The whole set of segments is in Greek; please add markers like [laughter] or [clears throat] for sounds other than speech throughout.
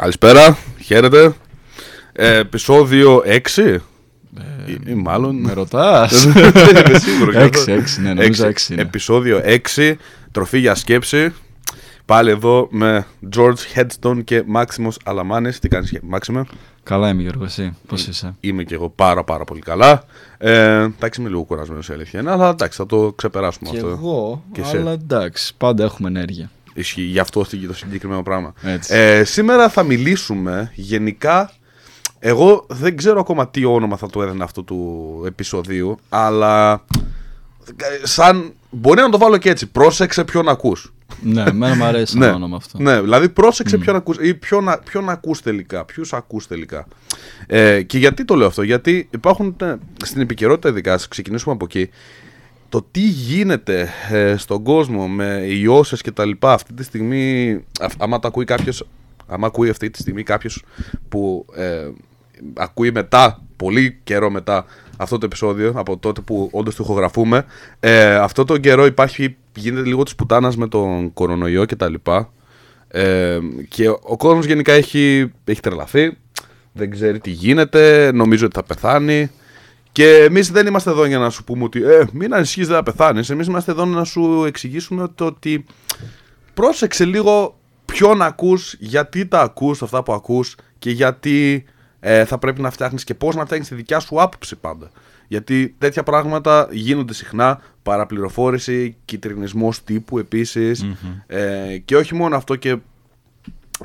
Καλησπέρα, χαίρετε. Ε, επεισόδιο 6. ή, ή μάλλον. Με ρωτάς. [laughs] Δεν είμαι σίγουρος. 6, 6, ναι, νομίζω 6 είναι. Επεισόδιο 6. Τροφή για σκέψη. Πάλι εδώ με George Headstone και Μάξιμος Αλαμάνης. Τι κάνεις Μάξιμε. Καλά είμαι Γιώργο, εσύ. Πώς είσαι; Είμαι και εγώ πάρα πάρα πολύ καλά. Ε, εντάξει είμαι λίγο κουρασμένος η αλήθεια είναι, αλλά εντάξει θα το ξεπεράσουμε Και αυτό. εγώ, Και εσύ. αλλά εντάξει, πάντα έχουμε ενέργεια. Ισχύει γι' αυτό το συγκεκριμένο πράγμα. Έτσι. Ε, σήμερα θα μιλήσουμε γενικά. Εγώ δεν ξέρω ακόμα τι όνομα θα του έδωνα αυτό του επεισοδίου, αλλά ε, σαν. Μπορεί να το βάλω και έτσι. Πρόσεξε ποιον ακούς. ναι, εμένα μου αρέσει [laughs] Ναι, το όνομα αυτό. ναι, δηλαδή πρόσεξε ποιον ακούς ή ποιον, α- ποιον ακούς τελικά, ποιους ακούς τελικά. Ε, και γιατί το λέω αυτό, γιατί υπάρχουν ε, στην επικαιρότητα ειδικά, ας ξεκινήσουμε από εκεί, το τι γίνεται ε, στον κόσμο με ιώσεις και τα λοιπά αυτή τη στιγμή, α, άμα το ακούει κάποιος, άμα ακούει αυτή τη στιγμή κάποιος που ε, ακούει μετά, πολύ καιρό μετά αυτό το επεισόδιο, από τότε που όντως το ηχογραφούμε, ε, αυτό το καιρό υπάρχει, γίνεται λίγο της πουτάνας με τον κορονοϊό και τα λοιπά. Ε, και ο κόσμος γενικά έχει, έχει τρελαθεί, δεν ξέρει τι γίνεται, νομίζω ότι θα πεθάνει. Και εμείς δεν είμαστε εδώ για να σου πούμε ότι ε, μην ανησυχείς, δεν θα πεθάνεις. Εμείς είμαστε εδώ να σου εξηγήσουμε ότι, ότι πρόσεξε λίγο ποιον ακούς, γιατί τα ακούς αυτά που ακούς και γιατί ε, θα πρέπει να φτιάχνεις και πώς να φτιάχνεις τη δικιά σου άποψη πάντα. Γιατί τέτοια πράγματα γίνονται συχνά, παραπληροφόρηση, κυτρινισμός τύπου επίσης, ε, και όχι μόνο αυτό και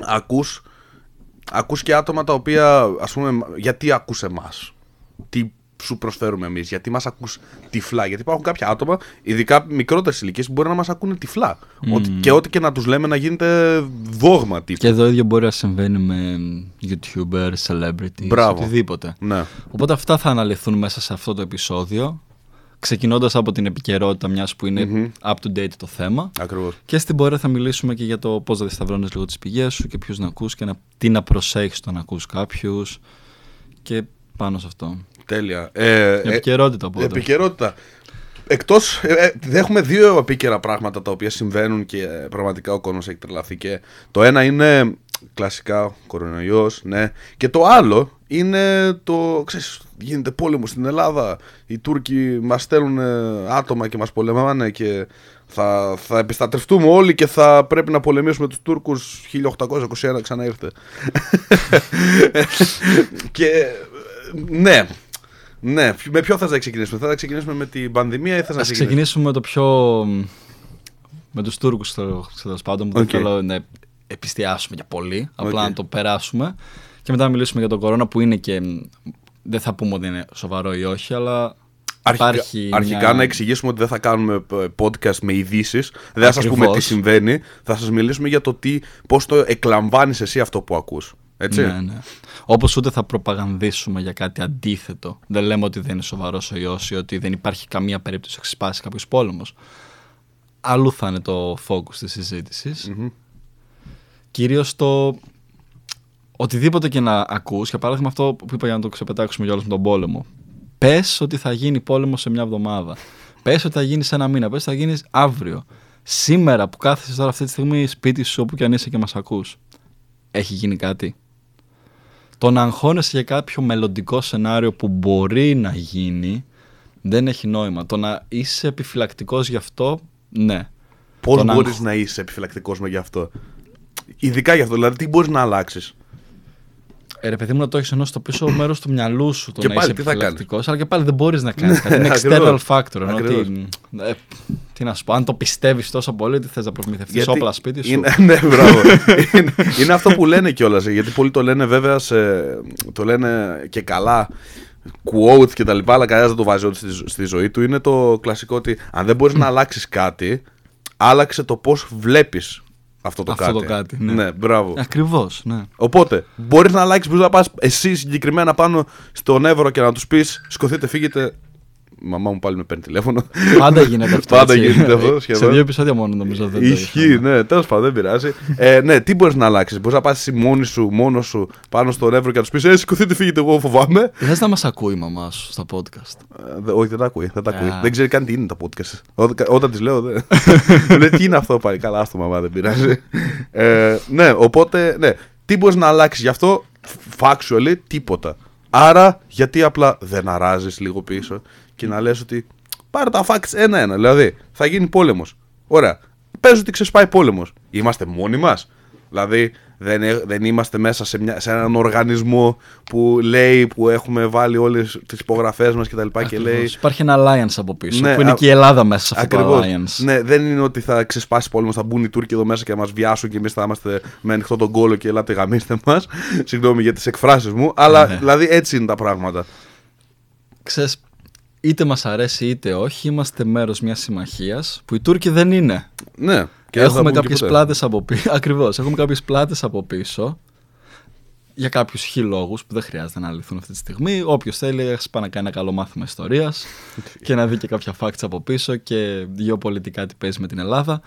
ακούς, ακούς και άτομα τα οποία ας πούμε γιατί ακούς εμάς τι σου προσφέρουμε εμείς γιατί μας ακούς τυφλά γιατί υπάρχουν κάποια άτομα ειδικά μικρότερες ηλικίες που μπορεί να μας ακούνε τυφλά ότι, και ό,τι και να τους λέμε να γίνεται δόγμα τύπου Και εδώ ίδιο μπορεί να συμβαίνει με YouTuber, celebrities, Μπράβο. οτιδήποτε. ναι. Οπότε αυτά θα αναλυθούν μέσα σε αυτό το επεισόδιο, ξεκινώντας από την επικαιρότητα μιας που είναι up to date το θέμα. ακριβώς Και στην πορεία θα μιλήσουμε και για το πώς θα διασταυρώνεις λίγο τις πηγές σου και ποιους να ακούς και να, τι να προσέχεις το να ακούς κάποιους και πάνω σε αυτό. τέλεια ε, Η επικαιρότητα οπότε. Επικαιρότητα. Εκτός. Ε, ε, έχουμε δύο επίκαιρα πράγματα τα οποία συμβαίνουν και ε, πραγματικά ο κόσμος έχει τρελαθεί. Και το ένα είναι κλασικά κορονοϊός, ναι. Και το άλλο είναι το. Ξέρεις, γίνεται πόλεμο στην Ελλάδα. Οι Τούρκοι μας στέλνουν ε, άτομα και μας πολεμάνε και θα, θα επιστατευτούμε όλοι και θα πρέπει να πολεμήσουμε τους Τούρκους 1821 ξανά ήρθε. [laughs] και ε, ναι, ναι, με ποιο θες να ξεκινήσουμε. Θες να ξεκινήσουμε με την πανδημία ή θες να Ας ξεκινήσουμε; με το πιο... με τους Τούρκους τέλος πάντων που Οκέι. δεν θέλω να εστιάσουμε για πολύ, απλά Οκέι. να το περάσουμε και μετά να μιλήσουμε για τον κορόνα που είναι και δεν θα πούμε ότι είναι σοβαρό ή όχι, αλλά Αρχικά, υπάρχει αρχικά μια- να εξηγήσουμε ότι δεν θα κάνουμε ε, podcast με ειδήσεις. Δεν θα σας πούμε τι Ακριβώς. συμβαίνει. Θα σας μιλήσουμε για το τι, πώς το εκλαμβάνεις εσύ αυτό που ακούς. Έτσι. Ναι, ναι. Όπως ούτε θα προπαγανδίσουμε για κάτι αντίθετο. Δεν λέμε ότι δεν είναι σοβαρός ο ιός ή ότι δεν υπάρχει καμία περίπτωση να ξεσπάσει κάποιος πόλεμος. Αλλού θα είναι το focus της συζήτησης. Κυρίως το οτιδήποτε και να ακούς, για παράδειγμα αυτό που είπα για να το ξεπετάξουμε κιόλας με τον πόλεμο. Πες ότι θα γίνει πόλεμος σε μια εβδομάδα. Πες ότι θα γίνεις σε ένα μήνα. Πες ότι θα γίνεις αύριο. Σήμερα που κάθεσαι τώρα αυτή τη στιγμή σπίτι σου όπου κι αν είσαι και μας ακούς. Έχει γίνει κάτι; Το να αγχώνεσαι για κάποιο μελλοντικό σενάριο που μπορεί να γίνει δεν έχει νόημα. Το να είσαι επιφυλακτικός γι' αυτό, ναι. Πώς Το να μπορείς αγχ- να είσαι επιφυλακτικός με γι' αυτό; Ειδικά γι' αυτό. Δηλαδή, τι μπορείς να αλλάξεις; Ε, ρε παιδί μου, να το έχεις ενώ στο πίσω μέρος του μυαλού σου το Και να πάλι είσαι τι θα κάνεις; επιφυλακτικός, αλλά και πάλι δεν μπορείς να [laughs] κάνεις κάτι. Είναι external Ακριβώς. factor. Ενώ Ακριβώς. τι, ε, τι να σου πω, αν το πιστεύεις τόσο πολύ, τι θες να προμηθευτείς Γιατί όπλα σπίτι σου; Είναι, [laughs] ναι, μπράβο. είναι, είναι αυτό που λένε κιόλας. Γιατί πολλοί το λένε βέβαια σε, το λένε και καλά quote και τα λοιπά, αλλά κανένας δεν το βάζει ότι στη, στη ζωή του. Είναι το κλασικό ότι αν δεν μπορείς να αλλάξεις κάτι, άλλαξε το πώς βλέπεις αυτό το Αυτό κάτι. το κάτι, ναι. ναι μπράβο. Ακριβώς, ναι. Οπότε, μπορείς να αλλάξει, μπορείς να πας εσύ συγκεκριμένα πάνω στον Εύρο και να τους πεις: Σκοθείτε, φύγετε. Η μαμά μου πάλι με παίρνει τηλέφωνο. Πάντα γίνεται αυτό. Πάντα έτσι. γίνεται αυτό, Σε σχεδόν. δύο επεισόδια μόνο νομίζω δεν το Ισχύει, είχαμε. ναι, τέλος πάντων, δεν πειράζει. ε, ναι, τι μπορείς να αλλάξεις. Μπορείς να πας εσύ μόνη σου, μόνος σου, πάνω στον Εύρο και να τους πεις: Ε, σηκωθείτε, φύγετε, εγώ φοβάμαι. Θες να μας ακούει η μαμά σου στα podcast; Ε, δε- όχι, δεν τα ακούει. Δεν, τα ακούει. Α. δεν ξέρει καν τι είναι τα podcast. Όταν, όταν της λέω, δεν. Μου λέει τι είναι αυτό πάλι. Καλά, άστο μαμά, δεν πειράζει. ε, ναι, οπότε, ναι. Τι μπορείς να αλλάξεις γι' αυτό, factually, τίποτα. Άρα, γιατί απλά δεν αράζεις λίγο πίσω; Και να λες ότι πάρε τα facts ένα-ένα. Δηλαδή, θα γίνει πόλεμος. Ωραία. Πες ότι ξεσπάει πόλεμος. Είμαστε μόνοι μας. Δηλαδή, δεν, ε- δεν είμαστε μέσα σε, μια, σε έναν οργανισμό που λέει που έχουμε βάλει όλες τις υπογραφές μας κτλ. Και, και λέει. Υπάρχει ένα alliance από πίσω. Ναι, που είναι α- και η Ελλάδα μέσα σε αυτό Ακριβώς. το alliance. Ναι, δεν είναι ότι θα ξεσπάσει πόλεμος, θα μπουν οι Τούρκοι εδώ μέσα και θα μας βιάσουν και εμείς θα είμαστε με ανοιχτό τον κόλο και ελάτε γαμίστε μας. [laughs] Συγγνώμη για τις εκφράσεις μου, αλλά Ναι. δηλαδή έτσι είναι τα πράγματα. Ξέρεις, είτε μας αρέσει είτε όχι, είμαστε μέρος μιας συμμαχίας που οι Τούρκοι δεν είναι. Ναι. Και δεν θα έχουμε μπουν και κάποιες ποτέ. πλάτες από πίσω. [laughs] Ακριβώς, έχουμε κάποιες πλάτες από πίσω για κάποιους χι λόγους που δεν χρειάζεται να λυθούν αυτή τη στιγμή. Όποιος θέλει, ας πάει να κάνει ένα καλό μάθημα ιστορίας και να δει και κάποια facts από πίσω και γεωπολιτικά τι παίζει με την Ελλάδα.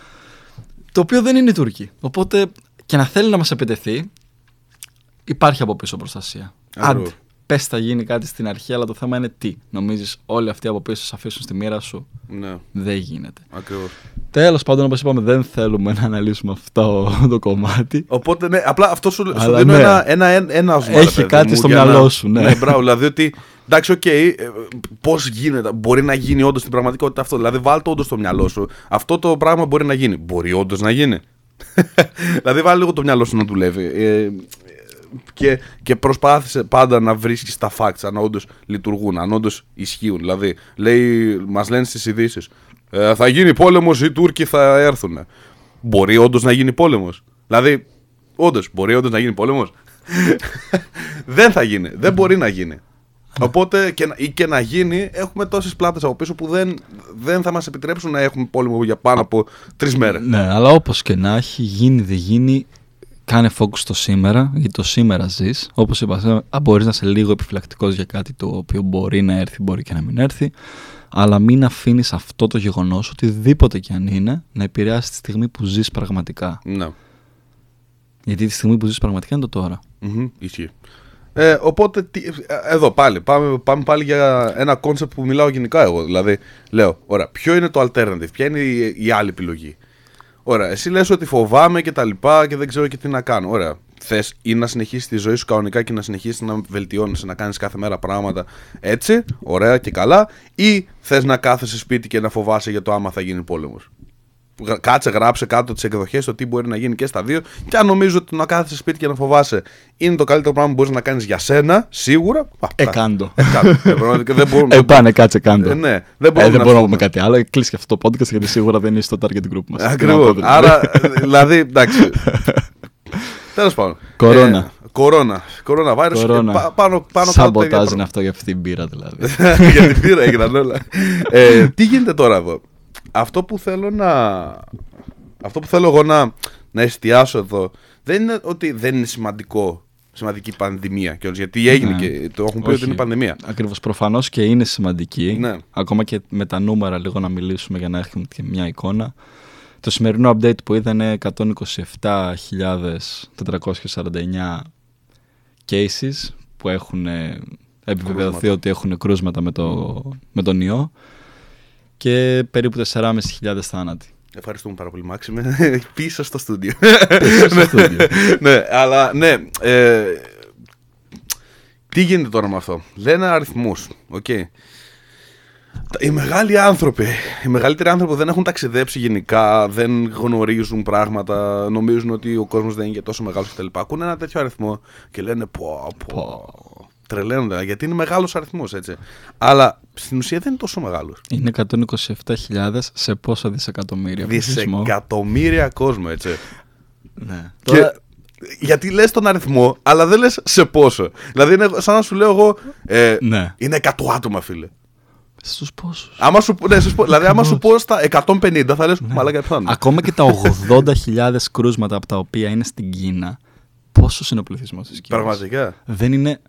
Το οποίο δεν είναι οι Τούρκοι. Οπότε και να θέλει να μας επιτεθεί, υπάρχει από πίσω προστασία. Ακριβώς. Άντε, πες θα γίνει κάτι στην αρχή, αλλά το θέμα είναι τι. Νομίζεις όλοι αυτοί από πίσω θα σε αφήσουν στη μοίρα σου; Ναι, Δεν γίνεται. ακριβώς. Τέλος πάντων, όπως είπαμε, δεν θέλουμε να αναλύσουμε αυτό το κομμάτι. Οπότε, ναι, απλά αυτό σου, σου Αλλά δίνω ναι. ένα, ένα, ένα, ένα βήμα, Έχει ρε παιδί κάτι μου, στο για μυαλό να- σου, ναι. Ναι, μπράβο, δηλαδή ότι. Εντάξει, οκέι, okay, πώς γίνεται, μπορεί να γίνει όντως στην πραγματικότητα αυτό. Δηλαδή, βάλ το όντως στο μυαλό σου. Αυτό το πράγμα μπορεί να γίνει. Μπορεί όντως να γίνει. [laughs] δηλαδή, βάλει λίγο το μυαλό σου να δουλεύει. Ε, και, και προσπάθησε πάντα να βρίσκεις τα facts αν όντως λειτουργούν, αν όντως ισχύουν. Δηλαδή, λέει, μας λένε στις ειδήσεις, ε, θα γίνει πόλεμος, οι Τούρκοι θα έρθουν. Μπορεί όντως να γίνει πόλεμος; Δηλαδή, όντως, μπορεί όντως να γίνει πόλεμος; [laughs] δεν θα γίνει. Δεν μπορεί να γίνει. Οπότε και, να- ή και να γίνει, έχουμε τόσες πλάτες από πίσω που δεν, δεν θα μας επιτρέψουν να έχουμε πόλεμο για πάνω από τρεις μέρες. Ναι, αλλά όπως και να έχει, γίνει δεν γίνει, κάνε focus στο σήμερα, γιατί το σήμερα ζεις. Όπως είπα, α, μπορείς να είσαι λίγο επιφυλακτικός για κάτι το οποίο μπορεί να έρθει, μπορεί και να μην έρθει, αλλά μην αφήνεις αυτό το γεγονός, οτιδήποτε και αν είναι, να επηρεάσει τη στιγμή που ζεις πραγματικά. Ναι. Γιατί τη στιγμή που ζεις πραγματικά είναι το τώρα. Μμμ, ισχύει. Ε, οπότε, τι- ε, εδώ πάλι, πάμε, πάμε πάλι για ένα κόνσεπτ που μιλάω γενικά εγώ. Δηλαδή, λέω, ωραία, ποιο είναι το alternative, ποια είναι η, η άλλη επιλογή. Ωραία, εσύ λες ότι φοβάμαι και τα λοιπά και δεν ξέρω και τι να κάνω. Ωραία, θες ή να συνεχίσεις τη ζωή σου κανονικά και να συνεχίσεις να βελτιώνεσαι, να κάνεις κάθε μέρα πράγματα έτσι, ωραία και καλά, ή θες να κάθεσαι σπίτι και να φοβάσαι για το άμα θα γίνει πόλεμος; Γρα- Κάτσε, γράψε κάτω τις εκδοχές, το τι μπορεί να γίνει και στα δύο. Και αν νομίζω ότι το να κάθεσαι σπίτι και να φοβάσαι είναι το καλύτερο πράγμα που μπορείς να κάνεις για σένα, σίγουρα. α, Ε, θα- κάντο. Ε, κάτω. Ε, πραγματικά δεν μπορούμε. Ε, πάνε, κάτσε, κάντο. Ε, ναι, δεν Ε, μπορούμε δεν να μπορούμε να πούμε. πούμε κάτι άλλο. Κλείσει και αυτό το podcast γιατί σίγουρα δεν είσαι στο target group μας. Ακριβώς. Άρα, ε, δηλαδή, εντάξει. Τέλος πάντων. Κορώνα. Ε, Κορώνα. Κορώνα βάρος. Κορώνα. Ε, πα- πάνω, πάνω Σαμποτάζ κάτω είναι αυτό για αυτή την πύρα δηλαδή. [laughs] Για την πύρα έγιναν όλα. ε, τι γίνεται τώρα εδώ; Αυτό που θέλω να. Αυτό που θέλω εγώ να, να εστιάσω εδώ δεν είναι ότι δεν είναι σημαντικό. Σημαντική πανδημία κιόλας, γιατί έγινε Ναι. και το έχουν πει ότι Όχι. είναι πανδημία. Ακριβώς. Προφανώς και είναι σημαντική. Ναι. Ακόμα και με τα νούμερα λίγο να μιλήσουμε για να έχουμε και μια εικόνα. Το σημερινό update που είδα είναι 127.449 cases που έχουν ε, επιβεβαιωθεί Κρούσματα. ότι έχουν κρούσματα με, το, με τον ιό και περίπου 4.500 θάνατοι. Ευχαριστούμε πάρα πολύ, Μάξιμε. Πίσω στο στούντιο. στο στούντιο. ναι, αλλά ναι. Ε, τι γίνεται τώρα με αυτό; Λένε αριθμούς. Okay. Οι μεγάλοι άνθρωποι, οι μεγαλύτεροι άνθρωποι δεν έχουν ταξιδέψει γενικά, δεν γνωρίζουν πράγματα, νομίζουν ότι ο κόσμος δεν είναι και τόσο μεγάλος κτλ. Ακούνε ένα τέτοιο αριθμό και λένε πω, πω. Τρελαίνονται, γιατί είναι μεγάλος αριθμός, έτσι. Αλλά στην ουσία δεν είναι τόσο μεγάλος. Είναι 127.000 σε πόσα δισεκατομμύρια πληθυσμό. Δισεκατομμύρια κόσμο, έτσι. Ναι. Και- Τώρα, Γιατί λες τον αριθμό, αλλά δεν λες σε πόσο. Δηλαδή είναι σαν να σου λέω εγώ. Ε, ναι. Είναι 100 άτομα, φίλε. Στους πόσους; Άμα σου, ναι, σας πω, δηλαδή, άμα σου πω στα 150, θα λες μαλάκα πιθανό. Ναι. Ακόμα και τα 80.000 κρούσματα από τα οποία είναι στην Κίνα, πόσος είναι ο πληθυσμός της Κίνας; Πραγματικά. Δεν είναι.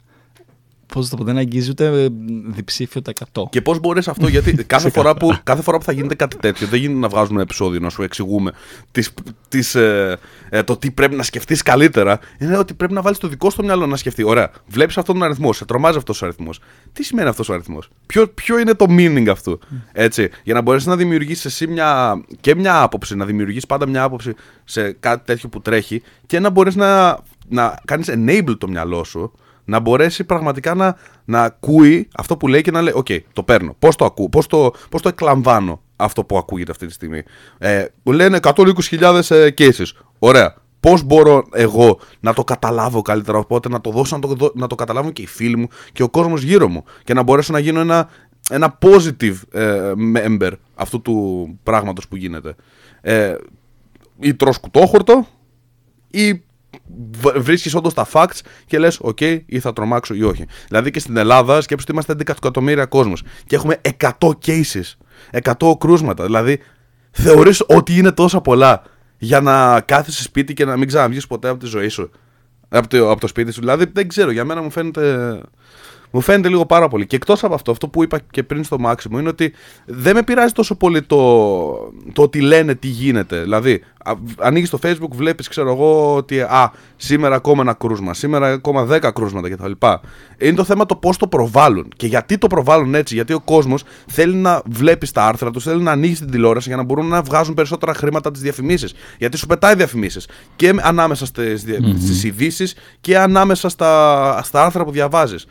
Πώς θα το πω, δεν αγγίζει ούτε ε, διψήφιο τα 100. Και πώς μπορείς αυτό, γιατί [laughs] κάθε φορά, που, κάθε φορά που θα γίνεται κάτι τέτοιο, δεν γίνεται να βγάζουμε ένα επεισόδιο να σου εξηγούμε τις, τις, ε, ε, το τι πρέπει να σκεφτείς καλύτερα. Είναι ότι πρέπει να βάλεις το δικό στο μυαλό να σκεφτεί. Ωραία, βλέπεις αυτόν τον αριθμό, σε τρομάζει αυτός ο αριθμός. Τι σημαίνει αυτός ο αριθμός, ποιο, ποιο είναι το meaning αυτού; Έτσι, για να μπορέσεις να δημιουργήσει εσύ μια, και μια άποψη, να δημιουργήσει πάντα μια άποψη σε κάτι τέτοιο που τρέχει και να μπορείς να να κάνεις enable το μυαλό σου να μπορέσει πραγματικά να, να ακούει αυτό που λέει και να λέει: Οκέι, το παίρνω. Πώς το ακούω, πώς το, πώς το εκλαμβάνω αυτό που ακούγεται αυτή τη στιγμή. Ε, μου λένε 120.000 ε, cases. Ωραία. Πώς μπορώ εγώ να το καταλάβω καλύτερα, οπότε να το δώσω να το, δω- να το καταλάβουν και οι φίλοι μου και ο κόσμος γύρω μου και να μπορέσω να γίνω ένα, ένα positive ε, member αυτού του πράγματος που γίνεται. Ε, ή τρως κουτόχορτο ή βρίσκεις όντως τα facts και λες: OK, ή θα τρομάξω ή όχι. Δηλαδή και στην Ελλάδα, σκέψτε ότι είμαστε 11 εκατομμύρια κόσμος και έχουμε 100 cases, 100 κρούσματα. Δηλαδή, θεωρείς ότι είναι τόσα πολλά για να κάθεσαι σπίτι και να μην ξαναβγείς ποτέ από τη ζωή σου. Από το, από το σπίτι σου. Δηλαδή, δεν ξέρω, για μένα μου φαίνεται. Μου φαίνεται λίγο πάρα πολύ. Και εκτός από αυτό, αυτό που είπα και πριν στο Μάξιμο είναι ότι δεν με πειράζει τόσο πολύ το, το ότι λένε τι γίνεται. Δηλαδή, ανοίγεις το Facebook, βλέπεις, ξέρω εγώ, ότι α, σήμερα ακόμα ένα κρούσμα, σήμερα ακόμα 10 κρούσματα κτλ. Είναι το θέμα το πώς το προβάλλουν. Και γιατί το προβάλλουν έτσι, Γιατί ο κόσμος θέλει να βλέπεις τα άρθρα τους, θέλει να ανοίγεις την τηλεόραση για να μπορούν να βγάζουν περισσότερα χρήματα τις διαφημίσεις. Γιατί σου πετάει διαφημίσεις και ανάμεσα στις mm-hmm. ειδήσεις και ανάμεσα στα, στα άρθρα που διαβάζεις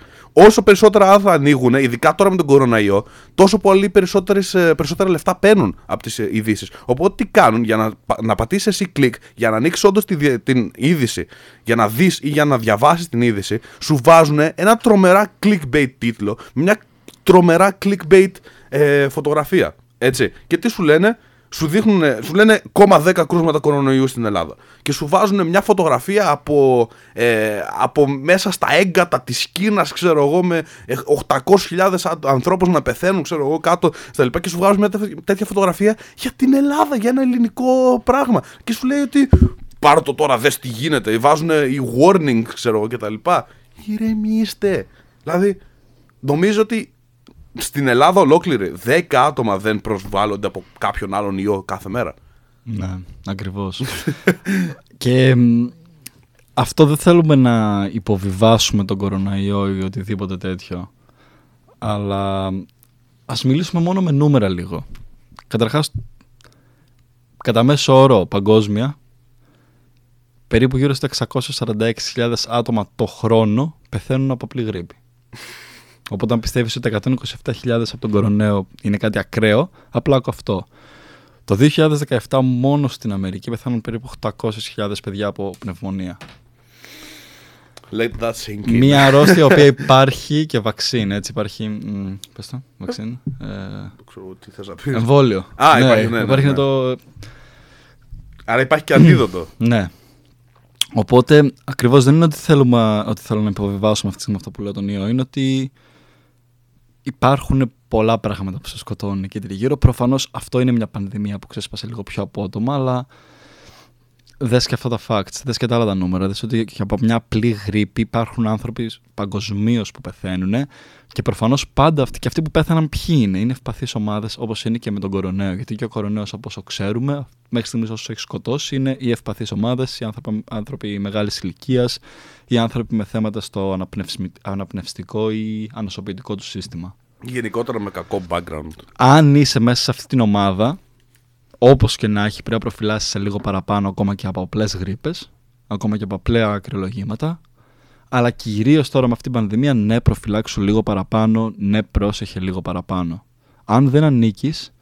όσο περισσότερα άρθρα ανοίγουν, ειδικά τώρα με τον κοροναϊό, τόσο πολύ περισσότερες, ε, περισσότερα λεφτά παίρνουν από τις ειδήσεις. Οπότε τι κάνουν για να, να πατήσεις εσύ κλικ, για να ανοίξεις όντως την είδηση, για να δεις ή για να διαβάσεις την είδηση, σου βάζουν ένα τρομερά clickbait τίτλο, μια τρομερά clickbait ε, φωτογραφία. Έτσι. Και τι σου λένε, σου, δείχνουν, σου λένε κόμμα 10 κρούσματα κορονοϊού στην Ελλάδα. Και σου βάζουν μια φωτογραφία από, ε, από μέσα στα έγκατα της Κίνας ξέρω εγώ με 800.000 ανθρώπους να πεθαίνουν ξέρω εγώ κάτω στα λοιπά. Και σου βγάζουν μια τέτοια φωτογραφία για την Ελλάδα για ένα ελληνικό πράγμα. Και σου λέει ότι πάρω το τώρα δες τι γίνεται βάζουν οι warning ξέρω εγώ και τα λοιπά. Ηρεμήστε. Δηλαδή νομίζω ότι στην Ελλάδα ολόκληρη 10 άτομα δεν προσβάλλονται από κάποιον άλλον ιό κάθε μέρα. Ναι, ακριβώς. [laughs] και αυτό δεν θέλουμε να υποβιβάσουμε τον κοροναϊό ή οτιδήποτε τέτοιο. Αλλά ας μιλήσουμε μόνο με νούμερα λίγο. Καταρχάς, κατά μέσο όρο παγκόσμια, περίπου γύρω στα 646.000 άτομα το χρόνο πεθαίνουν από απλή γρήπη. Οπότε αν πιστεύεις ότι 127.000 από τον κοροναίο είναι κάτι ακραίο, απλά από αυτό. Το 2017 μόνο στην Αμερική πεθάνουν περίπου 800.000 παιδιά από πνευμονία. Let that sink in. Μία αρρώστια η οποία [laughs] υπάρχει και βαξίν, έτσι υπάρχει... Μ, πες το, βαξίν. Ε, Δεν ξέρω τι θες να πεις. εμβόλιο. Α, υπάρχει, ναι, ναι, υπάρχει ναι. το... Άρα υπάρχει και αντίδοτο. [clears throat] Ναι. Οπότε ακριβώς δεν είναι ότι, θέλουμε, ότι θέλω να υποβιβάσουμε αυτή τη στιγμή αυτό που λέω τον ιό, είναι ότι υπάρχουν πολλά πράγματα που σε σκοτώνουν εκεί τριγύρω. Προφανώς αυτό είναι μια πανδημία που ξέσπασε λίγο πιο απότομα, αλλά δες και αυτά τα facts, δες και τα άλλα τα νούμερα. Δες ότι και από μια απλή γρήπη υπάρχουν άνθρωποι παγκοσμίως που πεθαίνουν και προφανώς πάντα αυτοί και αυτοί που πέθαναν ποιοι είναι; Είναι ευπαθείς ομάδες όπως είναι και με τον κοροναίο. Γιατί και ο κοροναίος όπως το ξέρουμε, μέχρι στιγμής όσους έχει σκοτώσει είναι οι ευπαθείς ομάδες, οι άνθρωποι, άνθρωποι μεγάλης ηλικίας, οι άνθρωποι με θέματα στο αναπνευσμι- αναπνευστικό ή ανοσοποιητικό του σύστημα. Γενικότερα με κακό background. Αν είσαι μέσα σε αυτή την ομάδα, όπως και να έχει, πρέπει να προφυλάσσεις σε λίγο παραπάνω ακόμα και από απλές γρήπες, ακόμα και από απλά ακρολογήματα. Αλλά κυρίως τώρα με αυτή την πανδημία, ναι, προφυλάξου λίγο παραπάνω, ναι, πρόσεχε λίγο παραπάνω. Αν δεν ανήκεις,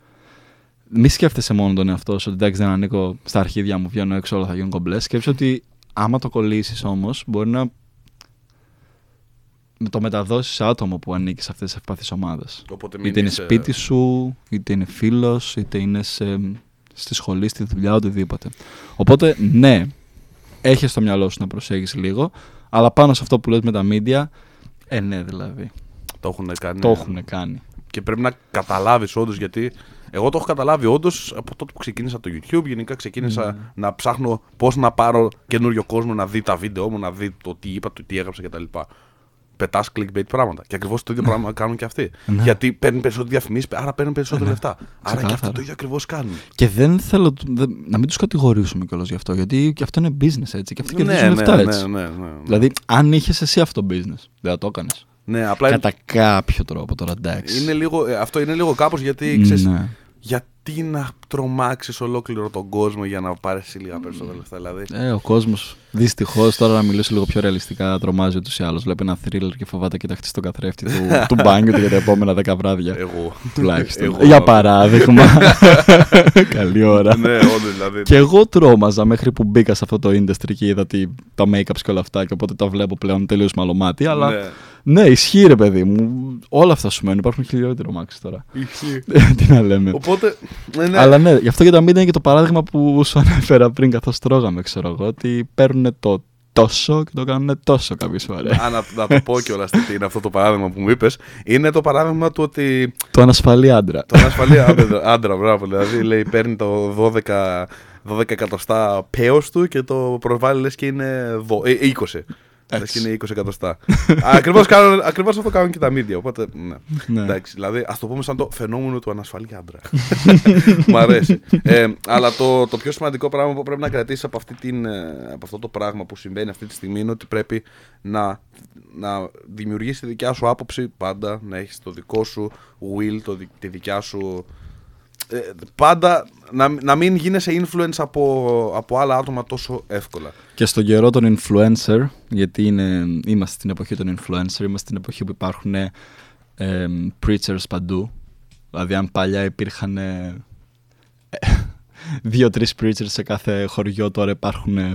μη σκέφτεσαι μόνο τον εαυτό σου ότι εντάξει δεν ανήκω στα αρχίδια μου, βγαίνω έξω, όλα θα γίνουν κομπλές. Σκέψε ότι άμα το κολλήσεις όμως, μπορεί να το μεταδώσεις σε άτομο που ανήκει σε αυτές τις ευπαθείς ομάδες. Οπότε μην Είτε είναι είσαι- σπίτι σου, είτε είναι φίλος, είτε είναι σε, στη σχολή, στη δουλειά, οτιδήποτε. Οπότε, ναι, έχεις στο μυαλό σου να προσέχει λίγο, αλλά πάνω σε αυτό που λες με τα media, ε, ναι, δηλαδή. Το έχουν κάνει. Το έχουν κάνει. Και πρέπει να καταλάβεις όντως γιατί. Εγώ το έχω καταλάβει όντως από τότε που ξεκίνησα το YouTube. Γενικά ξεκίνησα Ναι. να ψάχνω πώς να πάρω καινούριο κόσμο να δει τα βίντεο μου, να δει το τι είπα, το τι έγραψα κτλ. Πετάς clickbait πράγματα. Και ακριβώς το ίδιο πράγμα κάνουν και αυτοί. Ναι. Γιατί παίρνουν περισσότερη διαφημίσεις, άρα παίρνουν περισσότερα λεφτά. Άρα και Ξεκάθαρα. αυτό το ίδιο ακριβώς κάνουν. Και δεν θέλω δεν- να μην τους κατηγορήσουμε κιόλας γι' αυτό, γιατί και αυτό είναι business έτσι. Και αυτοί Ναι, κερδίζουν ναι, λεφτά ναι, έτσι. ναι, ναι, ναι. Δηλαδή, αν είχες εσύ αυτό το business, δεν θα το έκανες. Ναι, απλά Κατά κάποιο τρόπο τώρα, εντάξει. είναι λίγο, ε, αυτό είναι λίγο κάπως γιατί ξέρεις, Ναι. για γιατί να τρομάξεις ολόκληρο τον κόσμο για να πάρεις λίγα περισσότερα λεφτά. Δηλαδή. Ε, ο κόσμος δυστυχώς τώρα να μιλήσω λίγο πιο ρεαλιστικά τρομάζει ούτως ή άλλως. Βλέπει ένα θρίλερ και φοβάται και τα χτίσει στον καθρέφτη του, [laughs] του μπάνιου του για τα επόμενα δέκα βράδια. Εγώ. Τουλάχιστον. Εγώ. Για παράδειγμα. [laughs] Καλή ώρα. ναι, όντως δηλαδή. Και εγώ τρόμαζα μέχρι που μπήκα σε αυτό το industry και είδα ότι τα make-ups και όλα αυτά και οπότε τα βλέπω πλέον τελείως μαλωμάτι. Αλλά Ναι. ναι, ισχύει ρε παιδί μου. Όλα αυτά σου μένουν. Υπάρχουν χιλιότερο μάξι τώρα. Ισχύει. [laughs] Τι να λέμε. Οπότε. Ναι, ναι. Αλλά ναι, γι' αυτό και τα media είναι και το παράδειγμα που σου [laughs] ανέφερα πριν καθώς τρώγαμε, ξέρω εγώ, ότι παίρνουν το τόσο και το κάνουν τόσο κάποιες φορές. Α, να, να το πω κιόλας τι είναι αυτό το παράδειγμα που μου είπες. Είναι το παράδειγμα του ότι το ανασφαλή άντρα. τον ασφαλή άντρα, άντρα, μπράβο, δηλαδή λέει παίρνει το 12, 12 εκατοστά πέος του και το προβάλλει λες και είναι δο- ε, 20. Λες και είναι 20 εκατοστά. [laughs] ακριβώς, κάνουν, ακριβώς αυτό κάνουν και τα media, οπότε ναι. Ναι. Εντάξει, δηλαδή ας το πούμε σαν το φαινόμενο του ανασφαλή άντρα. [laughs] Μ' αρέσει. Ε, αλλά το, το πιο σημαντικό πράγμα που πρέπει να κρατήσεις από, αυτή την, ε, από αυτό το πράγμα που συμβαίνει αυτή τη στιγμή είναι ότι πρέπει να, να δημιουργήσεις τη δικιά σου άποψη πάντα, να έχεις το δικό σου will, το, δι- τη δικιά σου... ε, πάντα να, να μην γίνεσαι influence από, από άλλα άτομα τόσο εύκολα. Και στον καιρό των influencer, γιατί είναι, είμαστε στην εποχή των influencer, είμαστε στην εποχή που υπάρχουν ε, ε, preachers παντού. Δηλαδή, αν παλιά υπήρχαν ε, [laughs] δύο-τρεις preachers σε κάθε χωριό, τώρα υπάρχουν ε,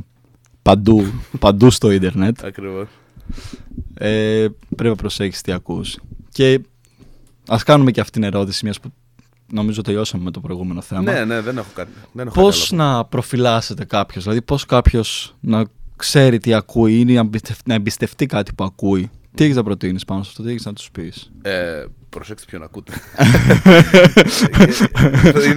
παντού, [laughs] παντού στο ίντερνετ. Ακριβώς. Ε, πρέπει να προσέχεις τι ακούς. Και ας κάνουμε και αυτήν την ερώτηση, μιας που νομίζω τελειώσαμε με το προηγούμενο θέμα. Ναι, ναι, δεν έχω κάτι. Δεν έχω Πώς κάτι άλλο. να προφυλάσσεται κάποιος, δηλαδή πώς κάποιος να ξέρει τι ακούει ή να εμπιστευτεί, να εμπιστευτεί κάτι που ακούει; Τι έχεις να προτείνεις πάνω σε αυτό, τι έχεις να τους πεις; Ε, προσέξτε ποιον ακούτε.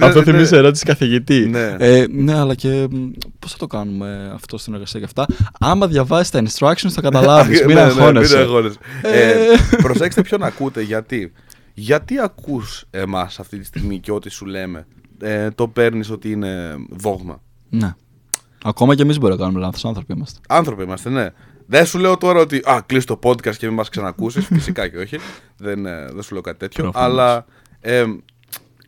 [laughs] αυτό θυμίζει ερώτηση καθηγητή. Ναι. Ε, ναι, αλλά και μ, πώς θα το κάνουμε αυτό στην εργασία και αυτά; Άμα διαβάσεις τα instructions θα καταλάβεις, [laughs] μην Ναι, ναι, αγχώνεσαι. μην αγχώνεσαι. Ε. Ε, προσέξτε ποιον ακούτε, γιατί. Γιατί ακούς εμάς αυτή τη στιγμή και ό,τι σου λέμε, ε, το παίρνεις ότι είναι δόγμα; Ναι. Ακόμα και εμείς μπορούμε να κάνουμε λάθος, άνθρωποι είμαστε. Άνθρωποι είμαστε, ναι. Δεν σου λέω τώρα ότι α, κλείσει το podcast και μην μας ξανακούσεις, [laughs] φυσικά και όχι. Δεν, ε, δεν σου λέω κάτι τέτοιο. Προφανώς. Αλλά ε,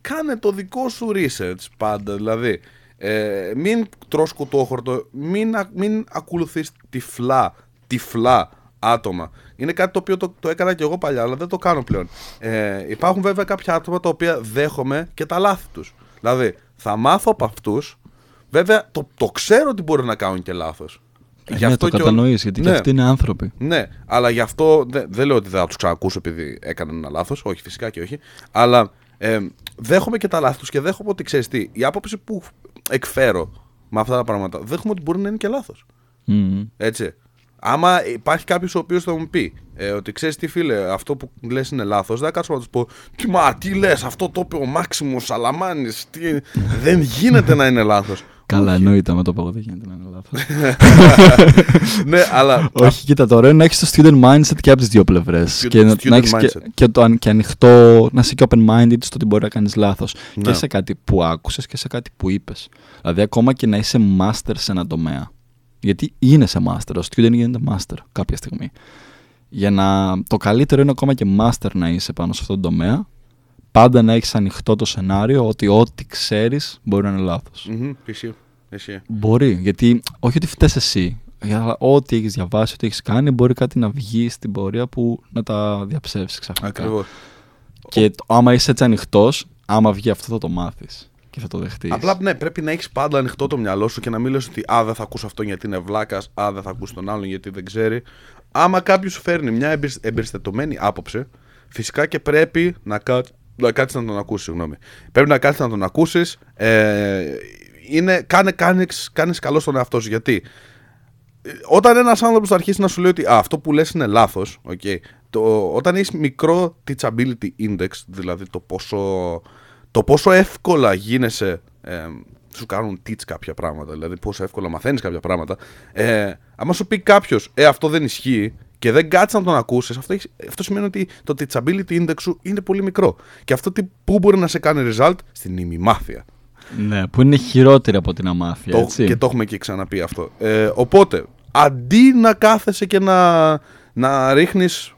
κάνε το δικό σου research πάντα. Δηλαδή, ε, μην τρως κουτόχορτο, μην, α- μην ακολουθείς τυφλά, τυφλά άτομα. Είναι κάτι το οποίο το, το έκανα και εγώ παλιά, αλλά δεν το κάνω πλέον. Ε, υπάρχουν βέβαια κάποια άτομα τα οποία δέχομαι και τα λάθη τους. Δηλαδή, θα μάθω από αυτούς, βέβαια το, το ξέρω ότι μπορεί να κάνουν και λάθος. Ε, Γι' ναι, αυτό το και ο- κατανοείς, γιατί και Ναι. αυτοί είναι άνθρωποι. ναι, αλλά γι' αυτό δεν, δεν λέω ότι δεν θα τους ξανακούσω επειδή έκαναν ένα λάθος. Όχι, φυσικά και όχι. Αλλά ε, δέχομαι και τα λάθη τους και δέχομαι ότι ξέρεις τι, η άποψη που εκφέρω με αυτά τα πράγματα, δέχομαι ότι μπορεί να είναι και λάθος. Μμμ. Έτσι. Άμα υπάρχει κάποιος ο οποίος θα μου πει ε, ότι ξέρεις τι φίλε, αυτό που λες είναι λάθος, δεν θα κάτσω να τους πω Τι μα, τι λες, αυτό το είπε ο Μάξιμος Σαλαμάνης. δεν γίνεται να είναι λάθος. Καλά, εννοείται με το πω εγώ δεν γίνεται να είναι λάθος. [laughs] ναι, αλλά. Όχι, κοίτα, το ωραίο είναι να έχεις το student mindset και από τις δύο πλευρές. Student- Και να, student να έχεις και, mindset. και, το, αν- και ανοιχτό, να είσαι και open-minded στο ότι μπορεί να κάνεις λάθος. Ναι. Και σε κάτι που άκουσες και σε κάτι που είπες. Δηλαδή, ακόμα και να είσαι master σε ένα τομέα. Γιατί είναι σε master. Ο student γίνεται master κάποια στιγμή. Για να. Το καλύτερο είναι ακόμα και master να είσαι πάνω σε αυτόν τον τομέα. Πάντα να έχεις ανοιχτό το σενάριο ότι ό,τι ξέρεις μπορεί να είναι λάθος. Μμμ, Ισχύει. Ισχύει. Μπορεί, γιατί όχι ότι φταίει εσύ, αλλά ό,τι έχεις διαβάσει, ό,τι έχεις κάνει, μπορεί κάτι να βγει στην πορεία που να τα διαψεύσεις ξαφνικά. Ακριβώς. Και το- άμα είσαι έτσι ανοιχτός, άμα βγει αυτό θα το μάθεις και θα το δεχτείς. Απλά ναι, πρέπει να έχεις πάντα ανοιχτό το μυαλό σου και να μην λες ότι Α, δεν θα ακούσω αυτόν γιατί είναι βλάκας, Α, δεν θα ακούσω τον άλλον γιατί δεν ξέρει. Άμα κάποιος σου φέρνει μια εμπειρ- εμπεριστατωμένη άποψη, φυσικά και πρέπει να, κάτ, να κάτσεις να τον ακούσεις. Συγγνώμη. Πρέπει να κάτσει να τον ακούσεις. Ε, είναι, κάνε, κάνεις, κάνεις καλό στον εαυτό σου. Γιατί ε, όταν ένας άνθρωπος θα αρχίσει να σου λέει ότι Α, αυτό που λες είναι λάθος, okay, το, όταν έχεις μικρό teachability index, δηλαδή το πόσο, το πόσο εύκολα γίνεσαι, ε, σου κάνουν teach κάποια πράγματα, δηλαδή πόσο εύκολα μαθαίνεις κάποια πράγματα. Ε, άμα σου πει κάποιος, Ε, αυτό δεν ισχύει και δεν κάτσεις να τον ακούσεις, αυτό, έχεις- αυτό σημαίνει ότι το teachability index σου είναι πολύ μικρό. Και αυτό τι, πού μπορεί να σε κάνει result; Στην ημιμάθεια. Ναι, που είναι χειρότερη από την αμάθεια. Το- έτσι. και το έχουμε και ξαναπεί αυτό. Ε, οπότε, αντί να κάθεσαι και να, να ρίχνεις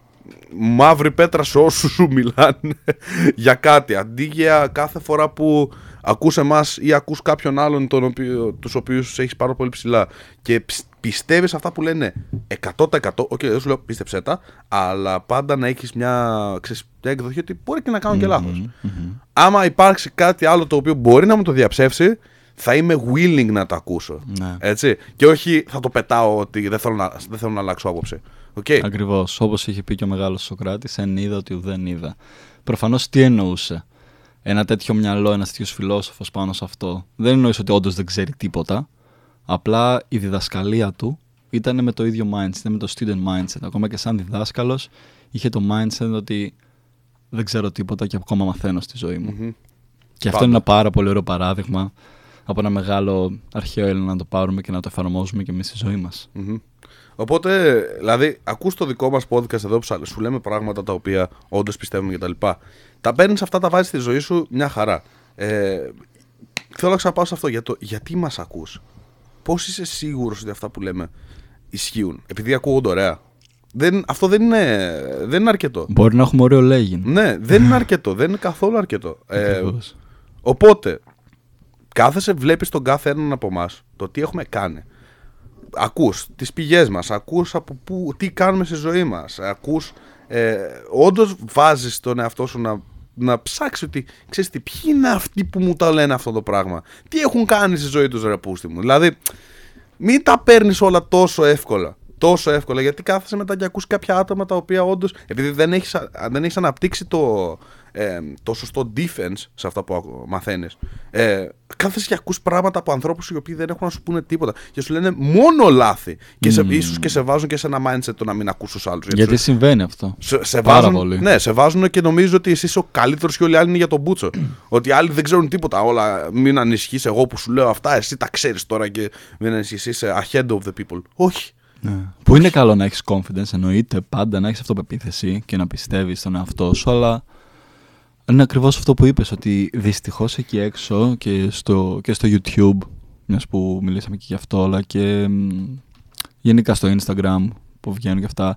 μαύρη πέτρα σε όσους σου μιλάνε [laughs] για κάτι, αντί για κάθε φορά που ακούς εμάς ή ακούς κάποιον άλλον τον οποίο, τους οποίους έχεις πάρα πολύ ψηλά και ψ- πιστεύεις αυτά που λένε 100% οκέι, δεν σου λέω πίστεψέ τα αλλά πάντα να έχεις μια, ξέρεις, μια εκδοχή ότι μπορεί και να κάνω και λάθος. άμα υπάρξει κάτι άλλο το οποίο μπορεί να μου το διαψεύσει θα είμαι willing να το ακούσω Ναι. έτσι και όχι θα το πετάω ότι δεν θέλω να, δεν θέλω να αλλάξω άποψη οκέι Ακριβώς. Όπως είχε πει και ο μεγάλος Σοκράτης, εν οίδα ότι ουδέν οίδα. Προφανώς τι εννοούσε; Ένα τέτοιο μυαλό, ένας τέτοιος φιλόσοφος πάνω σε αυτό. Δεν εννοούσε ότι όντως δεν ξέρει τίποτα. Απλά η διδασκαλία του ήταν με το ίδιο mindset, ήταν με το student mindset. Ακόμα και σαν διδάσκαλος είχε το mindset ότι δεν ξέρω τίποτα και ακόμα μαθαίνω στη ζωή μου. Μμμ. Και αυτό Πάντα. είναι ένα πάρα πολύ ωραίο παράδειγμα από ένα μεγάλο αρχαίο Έλληνα να το πάρουμε και να το εφαρμόζουμε και εμείς στη ζωή μας. Μμμ. Οπότε, δηλαδή, ακούς το δικό μας podcast εδώ που σα- σου λέμε πράγματα τα οποία όντως πιστεύουμε κτλ. Τα, τα παίρνεις αυτά, τα βάζεις στη ζωή σου μια χαρά. Ε, θέλω να ξαναπάω σε αυτό. Για το, γιατί μας ακούς; Πώς είσαι σίγουρος ότι αυτά που λέμε ισχύουν; Επειδή ακούγονται ωραία. Δεν, αυτό δεν είναι, δεν είναι αρκετό. Μπορεί να έχουμε ωραίο λέγειν. Ναι, δεν είναι αρκετό. Δεν είναι καθόλου αρκετό. Ε, Ακριβώς. Οπότε, κάθεσαι, βλέπεις τον κάθε έναν από εμάς το τι έχουμε κάνει. Ακούς τις πηγές μας, ακούς από πού, τι κάνουμε στη ζωή μας, ακούς, ε, όντως βάζεις τον εαυτό σου να, να ψάξεις ότι, ξέρεις τι, ποιοι είναι αυτοί που μου τα λένε αυτό το πράγμα, τι έχουν κάνει στη ζωή τους ρε πούστη μου. Δηλαδή, μην τα παίρνεις όλα τόσο εύκολα. Τόσο εύκολα γιατί κάθεσαι μετά και ακούς κάποια άτομα τα οποία όντως. επειδή δεν έχεις, α- δεν έχεις αναπτύξει το, ε, το σωστό defense σε αυτά που μαθαίνεις. Ε, κάθεσαι και ακούς πράγματα από ανθρώπους οι οποίοι δεν έχουν να σου πούνε τίποτα και σου λένε μόνο λάθη. Και σε, ίσως και σε βάζουν και σε ένα mindset το να μην ακούς τους άλλους. Γιατί συμβαίνει αυτό. Σε, σε Πάρα βάζουν, πολύ. Ναι, σε βάζουν και νομίζω ότι εσύ είσαι ο καλύτερος και όλοι οι άλλοι είναι για τον Μπούτσο. ότι οι άλλοι δεν ξέρουν τίποτα. Όλα μην ανησυχείς εγώ που σου λέω αυτά. Εσύ τα ξέρεις τώρα και μην ανησυχείς. Είσαι ahead of the people. Όχι. Ναι. Που είναι καλό να έχεις confidence, εννοείται πάντα να έχεις αυτοπεποίθηση και να πιστεύεις στον εαυτό σου, αλλά είναι ακριβώς αυτό που είπες, ότι δυστυχώς εκεί έξω και στο, και στο YouTube, μιας που μιλήσαμε και γι' αυτό, αλλά και μ, γενικά στο Instagram που βγαίνουν και αυτά.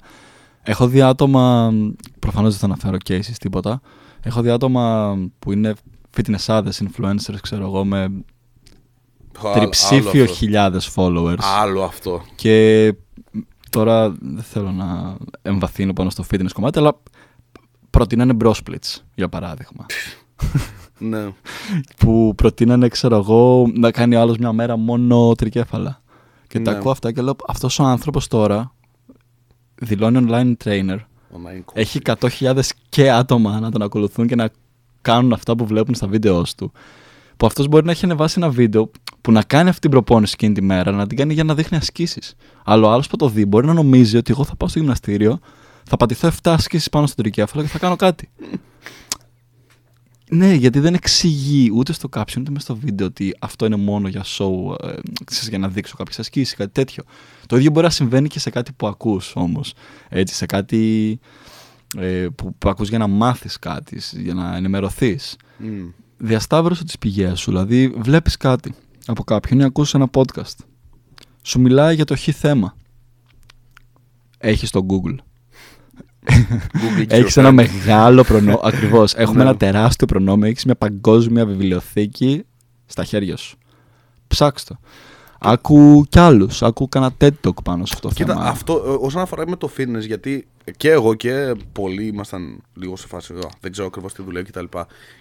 Έχω δει άτομα, προφανώς δεν θα αναφέρω cases τίποτα. Έχω δει άτομα που είναι fitness influencers, ξέρω εγώ, με Άλλο τριψήφιο αυτό. χιλιάδες followers. Άλλο αυτό. Και τώρα δεν θέλω να εμβαθύνω πάνω στο fitness κομμάτι, αλλά προτείνανε brosplits, για παράδειγμα. [laughs] ναι. που προτείνανε, ξέρω εγώ, να κάνει άλλος μια μέρα μόνο τρικέφαλα. Και τα Ναι. ακούω αυτά και λέω, αυτός ο άνθρωπος τώρα δηλώνει online trainer, Online coach. έχει 100.000 και άτομα να τον ακολουθούν και να κάνουν αυτά που βλέπουν στα βίντεο του. Που αυτός μπορεί να έχει ανεβάσει ένα βίντεο που να κάνει αυτή την προπόνηση εκείνη τη μέρα, να την κάνει για να δείχνει ασκήσεις. Αλλά ο άλλος που το δει μπορεί να νομίζει ότι εγώ θα πάω στο γυμναστήριο, θα πατηθώ 7 ασκήσεις πάνω στο τρικέφαλο και θα κάνω κάτι. Ναι, γιατί δεν εξηγεί ούτε στο caption ούτε μέσα στο βίντεο ότι αυτό είναι μόνο για show, ε, ξέρεις, για να δείξω κάποιες ασκήσεις, κάτι τέτοιο. Το ίδιο μπορεί να συμβαίνει και σε κάτι που ακούς όμως. Έτσι, σε κάτι ε, που, που ακούς για να μάθεις κάτι, για να ενημερωθείς. Μμ. Διασταύρωσε τις πηγές σου, δηλαδή βλέπεις κάτι από κάποιον ή ακούς ένα podcast. Σου μιλάει για το χ θέμα. Έχεις το Google. Google Έχεις your ένα friend. μεγάλο προνόμιο. [laughs] Ακριβώς. Έχουμε Ναι. ένα τεράστιο προνόμιο. Έχεις μια παγκόσμια βιβλιοθήκη στα χέρια σου. Ψάξ' το. Άκου κι άλλους. Άκου κάνα TED Talk πάνω σε αυτό το Κοίτα, θέμα. αυτό ε, όσον αφορά με το fitness, γιατί και εγώ και πολλοί ήμασταν λίγο σε φάση, «Α, δεν ξέρω ακριβώς τι δουλεύει κτλ.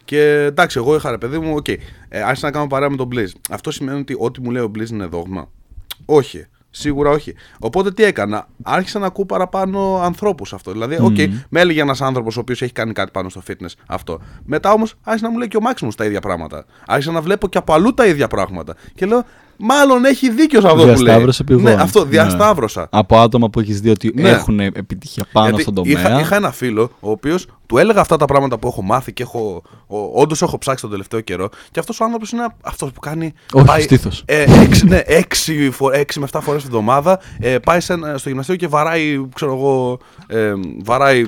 Και εντάξει, εγώ είχα ρε παιδί μου, οκέι, ε, άρχισα να κάνω παρέα με τον Blizz. Αυτό σημαίνει ότι ό,τι μου λέει ο Blizz είναι δόγμα. Όχι. Σίγουρα όχι. Οπότε τι έκανα, άρχισα να ακούω παραπάνω ανθρώπους αυτό. Δηλαδή, οκέι, με έλεγε ένας άνθρωπος ο οποίος έχει κάνει κάτι πάνω στο fitness αυτό. Μετά όμως άρχισε να μου λέει και ο Maximus τα ίδια πράγματα. Άρχισα να βλέπω και από αλλού τα ίδια πράγματα. Και λέω, μάλλον έχει δίκιο σε αυτό που λέει. Διασταύρωση πηγών. Ναι, αυτό, Ναι. διασταύρωσα. Από άτομα που έχεις δει ότι Ναι. έχουν επιτυχία πάνω Γιατί στον τομέα. Είχα, είχα ένα φίλο ο οποίος του έλεγα αυτά τα πράγματα που έχω μάθει και έχω, όντως έχω ψάξει τον τελευταίο καιρό. Και αυτός ο άνθρωπος είναι αυτός που κάνει. Όχι, στήθος. Ε, έξι, ναι, έξι, φο- έξι με 7 φορές την εβδομάδα. Ε, πάει σε, ένα- στο γυμναστήριο και βαράει, ξέρω εγώ, ε, βαράει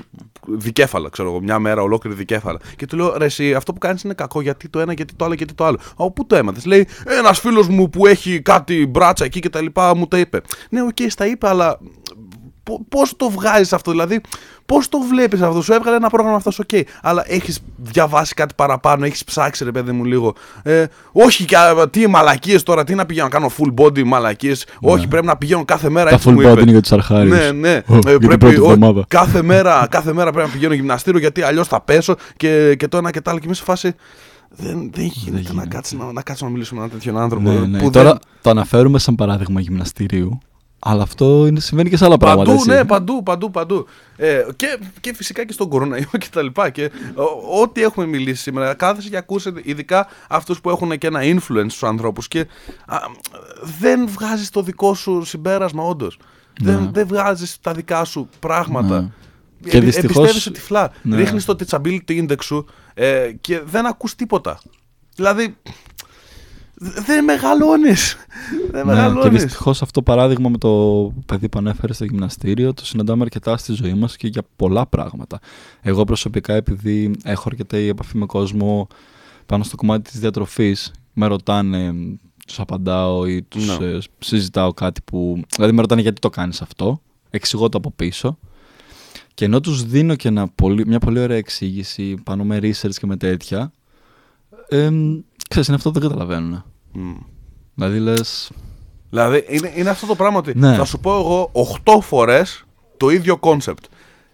δικέφαλα, ξέρω εγώ, μια μέρα ολόκληρη δικέφαλα. Και του λέω, ρε, εσύ, αυτό που κάνεις είναι κακό, γιατί το ένα, γιατί το άλλο, γιατί το άλλο. Από πού το έμαθες. Λέει, ένας φίλος μου που έχει κάτι μπράτσα εκεί και τα λοιπά μου το είπε. Ναι, οκέι, στα είπε, αλλά Πώς το βγάζεις αυτό, δηλαδή, πώς το βλέπεις αυτό; Σου έβγαλε ένα πρόγραμμα αυτός, οκέι. αλλά έχεις διαβάσει κάτι παραπάνω, έχεις ψάξει, ρε παιδί μου, λίγο. Ε, όχι, τι μαλακίες τώρα, τι να πηγαίνω να κάνω full body μαλακίες. Ναι. Όχι, πρέπει να πηγαίνω κάθε μέρα. Τα full body είναι για τους αρχάριους. Ναι, ναι. Oh, ε, πρέπει, ο, κάθε, μέρα, κάθε μέρα πρέπει να πηγαίνω γυμναστήριο γιατί αλλιώς θα πέσω και, και το ένα και το άλλο. Και είμαι σε φάση. Δεν, δεν γίνεται να, κάτσεις, να, να κάτσουμε να μιλήσουμε με έναν τέτοιον άνθρωπο. Ναι, ναι. Που Τώρα δεν... το αναφέρουμε σαν παράδειγμα γυμναστηρίου. Αλλά αυτό είναι, συμβαίνει και σε άλλα παντού, πράγματα. Ναι, παντού, παντού, παντού. Ε, και, και φυσικά και στον κοροναϊό [laughs] και τα λοιπά. Και ό,τι έχουμε μιλήσει σήμερα, κάθεσαι και ακούσε, ειδικά αυτούς που έχουν και ένα influence στους ανθρώπους και α, δεν βγάζεις το δικό σου συμπέρασμα, όντως. Ναι. Δεν, δεν βγάζεις τα δικά σου πράγματα. Ναι. Και δυστυχώς... Επιστεύεσαι τυφλά. Ναι. Ρίχνεις το teachability index σου ε, και δεν ακούς τίποτα. Δηλαδή, δεν μεγαλώνεις. Δεν ναι, Και δυστυχώς αυτό το παράδειγμα με το παιδί που ανέφερε στο γυμναστήριο το συναντάμε αρκετά στη ζωή μας και για πολλά πράγματα. Εγώ προσωπικά, επειδή έχω αρκετή επαφή με κόσμο πάνω στο κομμάτι της διατροφής, με ρωτάνε, τους απαντάω ή τους ναι. ε, συζητάω κάτι που. Δηλαδή, με ρωτάνε γιατί το κάνεις αυτό. Εξηγώ το από πίσω. Και ενώ τους δίνω και μια πολύ ωραία εξήγηση πάνω με research και με τέτοια, ε, ξέρεις, είναι αυτό που δεν καταλαβαίνουν. Mm. Δηλαδή λες. Δηλαδή είναι, είναι αυτό το πράγμα ότι ναι. θα σου πω εγώ 8 φορές το ίδιο concept.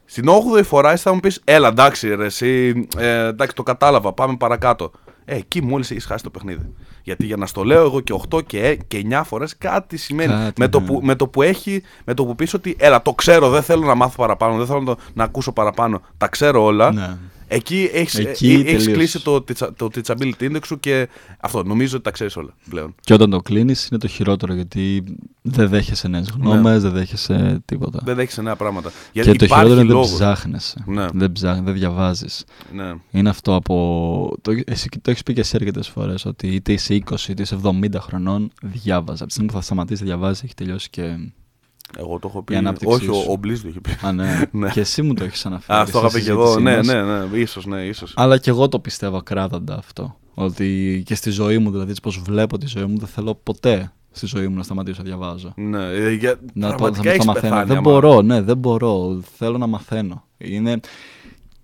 Στην 8η φορά εσύ θα μου πεις: Έλα, εντάξει, ρε, εσύ, ε, εντάξει, το κατάλαβα, πάμε παρακάτω. Ε, εκεί μόλις έχεις χάσει το παιχνίδι. Γιατί για να στο λέω εγώ και 8 και, και 9 φορές κάτι σημαίνει. Κάτι, με, το ναι. που, με το που έχει, με το που πεις ότι έλα, το ξέρω, δεν θέλω να μάθω παραπάνω, δεν θέλω να, να ακούσω παραπάνω. Τα ξέρω όλα. Ναι. Εκεί έχεις έχεις κλείσει το, το teachability index σου και αυτό. Νομίζω ότι τα ξέρεις όλα πλέον. Και όταν το κλείνεις είναι το χειρότερο γιατί δεν δέχεσαι νέες γνώμες, ναι. δεν δέχεσαι τίποτα. Δεν δέχεσαι νέα πράγματα. Γιατί και το χειρότερο είναι δεν ψάχνεσαι. Ναι. Δεν ψάχνει, δεν διαβάζεις. Ναι. Είναι αυτό από. Το, εσύ το έχεις πει και εσύ αρκετές φορές ότι είτε είσαι 20 είτε είσαι 70 χρονών, διάβαζα. Από τη στιγμή που θα σταματήσει να διαβάζει, έχει τελειώσει και εγώ το έχω πει. Όχι, ο, ο Μπλίζ το είχε πει. Α, ναι. [laughs] ναι. Και εσύ μου το έχεις αναφέρει. Α, το είχα πει και εγώ. Ναι, ναι, ναι. ίσως, ναι, ίσως. Αλλά και εγώ το πιστεύω κράταντα αυτό. Ότι και στη ζωή μου, δηλαδή, πώ βλέπω τη ζωή μου, δεν θέλω ποτέ στη ζωή μου να σταματήσω να διαβάζω. Ναι, ε, για... να το, θα, θα μαθαίνω. Δεν μπορώ, ναι, δεν μπορώ. Θέλω να μαθαίνω. Είναι...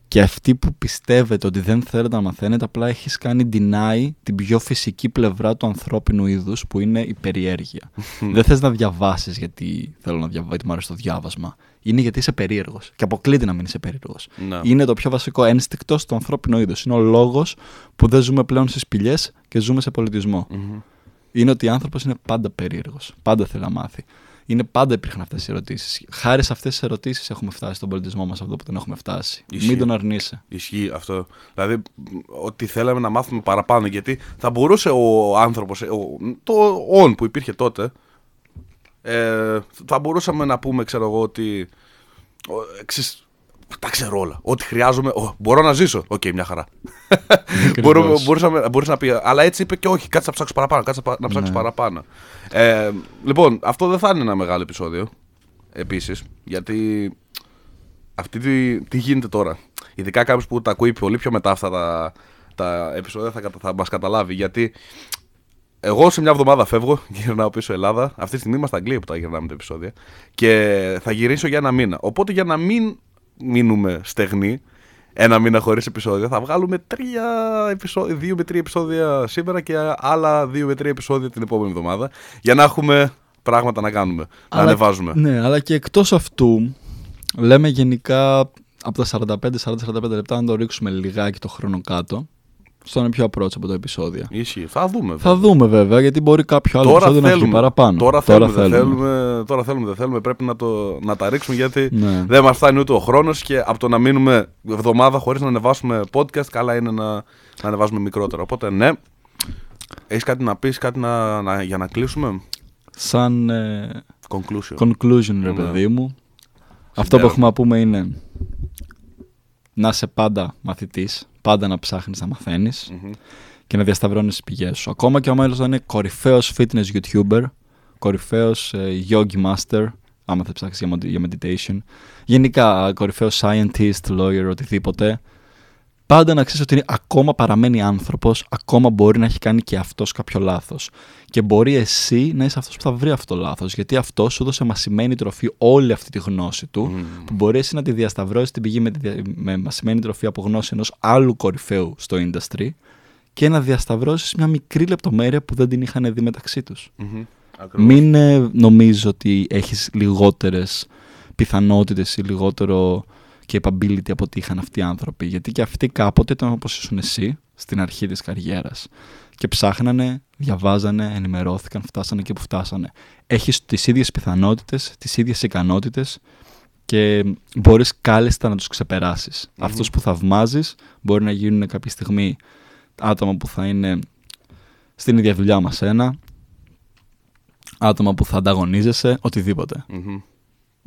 Και αυτοί που πιστεύετε ότι δεν θέλετε να μαθαίνετε, απλά έχεις κάνει deny την πιο φυσική πλευρά του ανθρώπινου είδους, που είναι η περιέργεια. [laughs] δεν θες να διαβάσεις γιατί θέλω να διαβάσω, γιατί μου αρέσει το διάβασμα. Είναι γιατί είσαι περίεργος. Και αποκλείται να μην είσαι περίεργος. Ναι. Είναι το πιο βασικό ένστικτος στο ανθρώπινο είδος. Είναι ο λόγος που δεν ζούμε πλέον στις σπηλιές και ζούμε σε πολιτισμο Είναι ότι ο άνθρωπος είναι πάντα περίεργος. Πάντα θέλει να μάθει είναι πάντα υπήρχαν αυτές οι ερωτήσεις. Χάρη σε αυτές τις ερωτήσεις έχουμε φτάσει στον πολιτισμό μας αυτό που δεν έχουμε φτάσει. Ισχύει. Μην τον αρνείσαι. Ισχύει αυτό. Δηλαδή, ότι θέλαμε να μάθουμε παραπάνω. Γιατί θα μπορούσε ο άνθρωπος, το όν που υπήρχε τότε, ε, θα μπορούσαμε να πούμε, ξέρω εγώ, ότι. Εξής, τα ξέρω όλα. Ό,τι χρειάζομαι. μπορώ να ζήσω. Οκ, okay, μια χαρά. Μπορούσε να πει. Αλλά έτσι είπε και όχι. Κάτσε να ψάξω παραπάνω. Κάτσε να ψάξω ναι. παραπάνω. Ε, λοιπόν, αυτό δεν θα είναι ένα μεγάλο επεισόδιο. Επίσης. Γιατί. Αυτή τι, τι γίνεται τώρα. Ειδικά κάποιος που τα ακούει πολύ πιο μετά αυτά τα, τα επεισόδια θα, θα μας καταλάβει. Γιατί εγώ σε μια εβδομάδα φεύγω, [laughs] γυρνάω πίσω Ελλάδα. Αυτή τη στιγμή είμαστε Αγγλία που τα γυρνάμε τα επεισόδια. Και θα γυρίσω για ένα μήνα. Οπότε για να μην μείνουμε στεγνοί, ένα μήνα χωρίς επεισόδια, θα βγάλουμε τρία επεισόδια, δύο με τρία επεισόδια σήμερα και άλλα δύο με τρία επεισόδια την επόμενη εβδομάδα. Για να έχουμε πράγματα να κάνουμε, να ανεβάζουμε. Ναι, αλλά και εκτός αυτού, λέμε γενικά από τα 45-40-45 λεπτά να το ρίξουμε λιγάκι το χρόνο κάτω στο είναι πιο approach από το επεισόδιο. Ισχύει. Θα δούμε. Βέβαια. Θα δούμε βέβαια, γιατί μπορεί κάποιο άλλο τώρα επεισόδιο θέλουμε. να έχει παραπάνω. Τώρα, τώρα, θέλουμε, θέλουμε. θέλουμε, τώρα θέλουμε, δεν θέλουμε. Πρέπει να, το, να τα ρίξουμε γιατί ναι. δεν μας φτάνει ούτε ο χρόνος και από το να μείνουμε εβδομάδα χωρίς να ανεβάσουμε podcast, καλά είναι να, να ανεβάσουμε μικρότερο. Οπότε ναι. Έχεις κάτι να πεις, κάτι να, να, για να κλείσουμε; Σαν. Ε, conclusion. Conclusion, ρε ναι. παιδί μου. Αυτό που έχουμε να πούμε είναι να είσαι πάντα μαθητής πάντα να ψάχνεις να μαθαινει και να διασταυρώνεις τις πηγές σου. Ακόμα και ο μέλος να είναι κορυφαίος fitness YouTuber, κορυφαίος ε, yogi master, άμα θα ψάξεις για, meditation. Γενικά, κορυφαίος scientist, lawyer, οτιδήποτε. Πάντα να ξέρεις ότι ακόμα παραμένει άνθρωπος, ακόμα μπορεί να έχει κάνει και αυτός κάποιο λάθος. Και μπορεί εσύ να είσαι αυτός που θα βρει αυτό το λάθος. Γιατί αυτό σου έδωσε μασημένη τροφή όλη αυτή τη γνώση του, που μπορεί εσύ να τη διασταυρώσεις την πηγή με, τη, δια- με μασημένη τροφή από γνώση ενός άλλου κορυφαίου στο industry και να διασταυρώσεις μια μικρή λεπτομέρεια που δεν την είχαν δει μεταξύ τους. Μμμ. Ακριβώς. Μην ε, νομίζεις ότι έχεις λιγότερες πιθανότητες ή λιγότερο capability από ό,τι είχαν αυτοί οι άνθρωποι. Γιατί και αυτοί κάποτε ήταν όπως ήσουν εσύ στην αρχή της καριέρας. Και ψάχνανε, διαβάζανε, ενημερώθηκαν, φτάσανε εκεί που φτάσανε. Έχεις τις ίδιες πιθανότητες, τις ίδιες ικανότητες και μπορείς κάλλιστα να τους ξεπεράσεις. Αυτούς που θαυμάζεις μπορεί να γίνουν κάποια στιγμή άτομα που θα είναι στην ίδια δουλειά μας ένα, άτομα που θα ανταγωνίζεσαι, οτιδήποτε. Μμμ.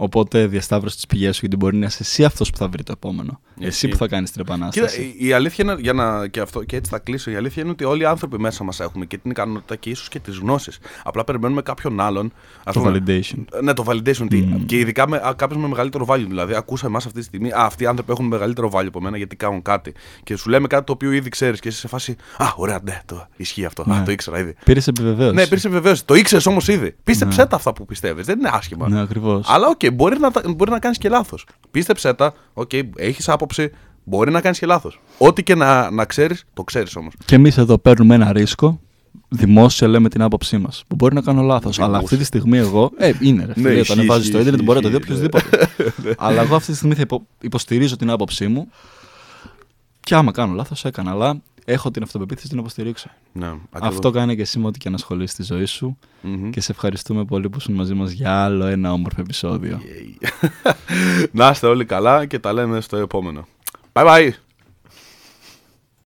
Οπότε διασταύρωσε τις πηγές σου γιατί μπορεί να είσαι εσύ αυτός που θα βρει το επόμενο. Εσύ Ισχύει. που θα κάνεις την Κοίτα, επανάσταση. η- η αλήθεια είναι, για να, και, αυτό, και έτσι θα κλείσω, η αλήθεια είναι ότι όλοι οι άνθρωποι μέσα μας έχουμε και την ικανότητα και ίσως και τις γνώσεις. Απλά περιμένουμε κάποιον άλλον. ας το πούμε, validation. Ναι, το validation. τι- Mm. Και ειδικά με, κάποιο με μεγαλύτερο value. Δηλαδή, ακούς εμάς αυτή τη στιγμή, Α, αυτοί οι άνθρωποι έχουν μεγαλύτερο value από μένα γιατί κάνουν κάτι. Και σου λέμε κάτι το οποίο ήδη ξέρεις και είσαι σε φάση. Α, ωραία, ναι, το, ισχύει αυτό. Α, Ναι. το ήξερα ήδη. Πήρες επιβεβαίωση. Ναι, πήρες βεβαίωση. Το ήξερες όμως ήδη. Πίστεψέ Ναι. τα αυτά που πιστεύεις. Δεν είναι άσχημα. Ναι, ακριβώς. Αλλά οκέι, μπορεί να, τα- μπορεί να κάνεις και λάθος. Πίστεψέ τα, οκέι, έχεις άποψη, μπορεί να κάνεις και λάθος. Ό,τι και να, να ξέρεις, το ξέρεις όμως. Και εμείς εδώ παίρνουμε ένα ρίσκο. Δημόσια λέμε την άποψή μας. Που μπορεί να κάνω λάθος. Αλλά αυτή τη στιγμή εγώ. Ε, είναι ρε. Φίλε, Ναι, το ισχύει, ανεβάζεις ισχύει, στο Ιντερνετ, μπορεί να το δει ισχύει, οποιοδήποτε. Αλλά εγώ αυτή τη στιγμή θα υπο- υποστηρίζω την άποψή μου. Και άμα κάνω λάθος, έκανα. Αλλά έχω την αυτοπεποίθηση να την υποστηρίξω. Ναι, Αυτό κάνει και εσύ με ό,τι και να ασχολείσαι στη ζωή σου. Μμμ. Και σε ευχαριστούμε πολύ που ήσουν μαζί μας για άλλο ένα όμορφο επεισόδιο. [laughs] να είστε όλοι καλά και τα λέμε στο επόμενο. Bye bye!